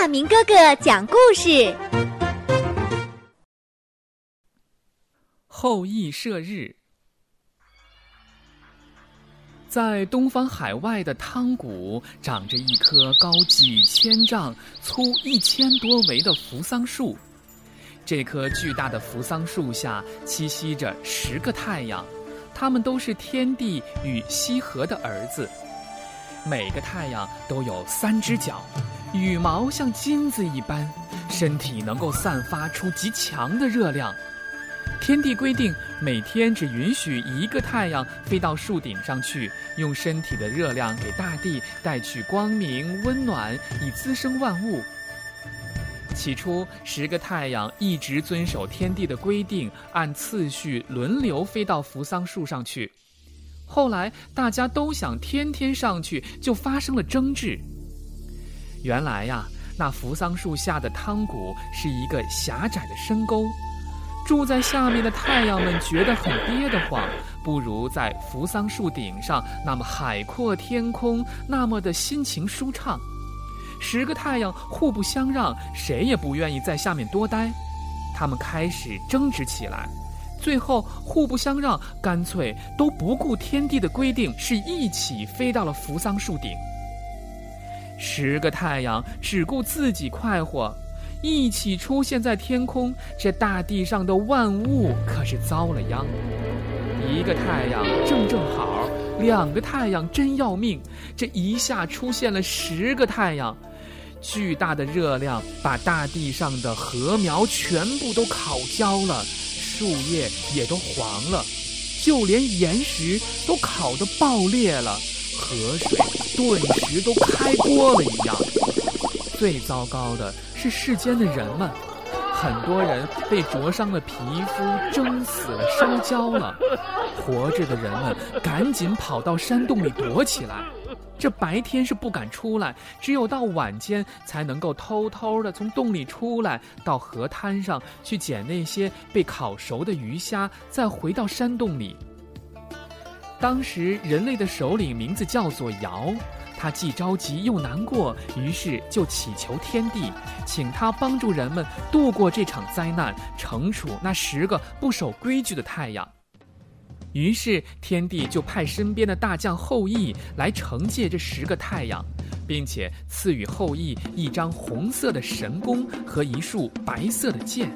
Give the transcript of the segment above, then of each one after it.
大明哥哥讲故事。后羿射日，在东方海外的汤谷，长着一棵高几千丈、粗一千多围的扶桑树。这棵巨大的扶桑树下栖息着十个太阳，他们都是天帝与羲和的儿子。每个太阳都有三只脚，羽毛像金子一般，身体能够散发出极强的热量。天帝规定，每天只允许一个太阳飞到树顶上去，用身体的热量给大地带去光明、温暖，以滋生万物。起初，十个太阳一直遵守天帝的规定，按次序轮流飞到扶桑树上去。后来，大家都想天天上去，就发生了争执。原来呀，那扶桑树下的汤谷是一个狭窄的深沟，住在下面的太阳们觉得很憋得慌，不如在扶桑树顶上那么海阔天空，那么的心情舒畅。十个太阳互不相让，谁也不愿意在下面多待，他们开始争执起来。最后互不相让，干脆都不顾天地的规定，是一起飞到了扶桑树顶。十个太阳只顾自己快活，一起出现在天空，这大地上的万物可是遭了殃。一个太阳正正好，两个太阳真要命，这一下出现了十个太阳，巨大的热量把大地上的禾苗全部都烤焦了。树叶也都黄了，就连岩石都烤得爆裂了，河水顿时都开锅了一样。最糟糕的是世间的人们，很多人被灼伤了皮肤，蒸死了，烧焦了。活着的人们赶紧跑到山洞里躲起来。这白天是不敢出来，只有到晚间才能够偷偷的从洞里出来，到河滩上去捡那些被烤熟的鱼虾，再回到山洞里。当时人类的首领名字叫做尧，他既着急又难过，于是就祈求天帝，请他帮助人们度过这场灾难，惩处那十个不守规矩的太阳。于是天帝就派身边的大将后羿来惩戒这十个太阳，并且赐予后羿一张红色的神弓和一束白色的箭。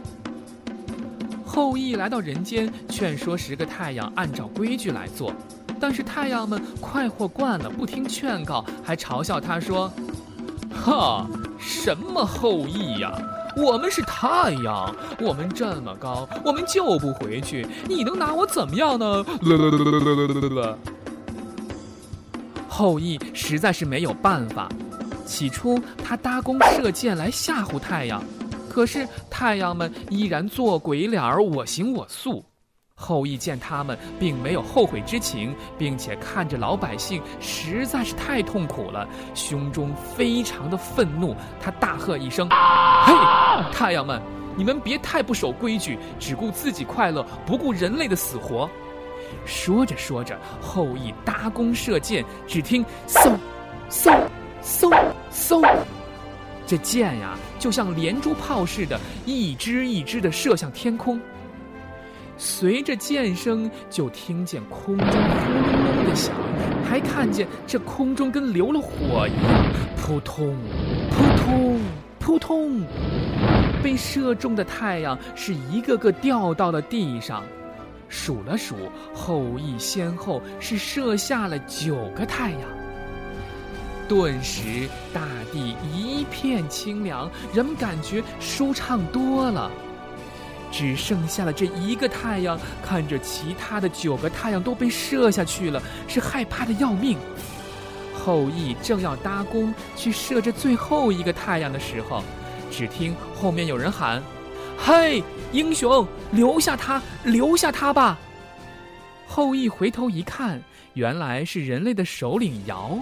后羿来到人间，劝说十个太阳按照规矩来做，但是太阳们快活惯了，不听劝告，还嘲笑他说：“哈，什么后羿呀！”我们是太阳，我们这么高，我们就不回去。你能拿我怎么样呢？后羿实在是没有办法。起初他搭弓射箭来吓唬太阳，可是太阳们依然做鬼脸儿，我行我素。后羿见他们并没有后悔之情，并且看着老百姓实在是太痛苦了，胸中非常的愤怒。他大喝一声：“嘿，太阳们，你们别太不守规矩，只顾自己快乐，不顾人类的死活。”说着说着，后羿搭弓射箭，只听嗖，嗖，嗖，嗖，这箭呀，就像连珠炮似的，一支一支的射向天空。随着箭声，就听见空中轰隆隆的响，还看见这空中跟流了火一样，扑通，扑通，扑通。被射中的太阳是一个个掉到了地上。数了数，后羿先后是射下了九个太阳。顿时，大地一片清凉，人们感觉舒畅多了。只剩下了这一个太阳，看着其他的九个太阳都被射下去了，是害怕的要命。后羿正要搭弓去射这最后一个太阳的时候，只听后面有人喊：“嘿，英雄，留下他，留下他吧！”后羿回头一看，原来是人类的首领尧。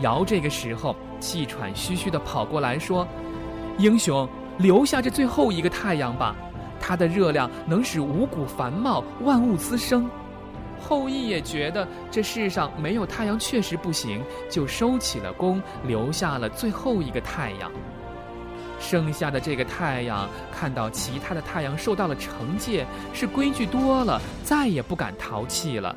尧这个时候气喘吁吁地跑过来说：“英雄，留下这最后一个太阳吧。”它的热量能使五谷繁茂，万物滋生。后羿也觉得这世上没有太阳确实不行，就收起了弓，留下了最后一个太阳。剩下的这个太阳看到其他的太阳受到了惩戒，是规矩多了，再也不敢淘气了。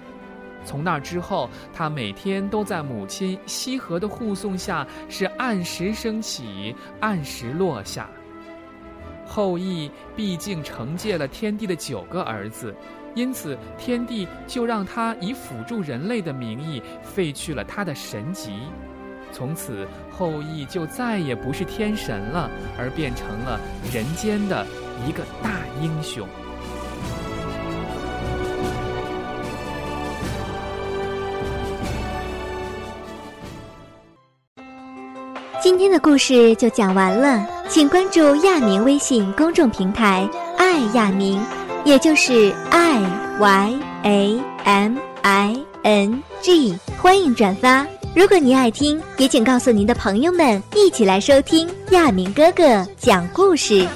从那之后，他每天都在母亲西河的护送下，是按时升起，按时落下。后羿毕竟惩戒了天帝的九个儿子，因此天帝就让他以辅助人类的名义废去了他的神籍。从此，后羿就再也不是天神了，而变成了人间的一个大英雄。今天的故事就讲完了，请关注亚明微信公众平台“爱亚明”，也就是 i y a m i n g，欢迎转发。如果您爱听，也请告诉您的朋友们一起来收听亚明哥哥讲故事。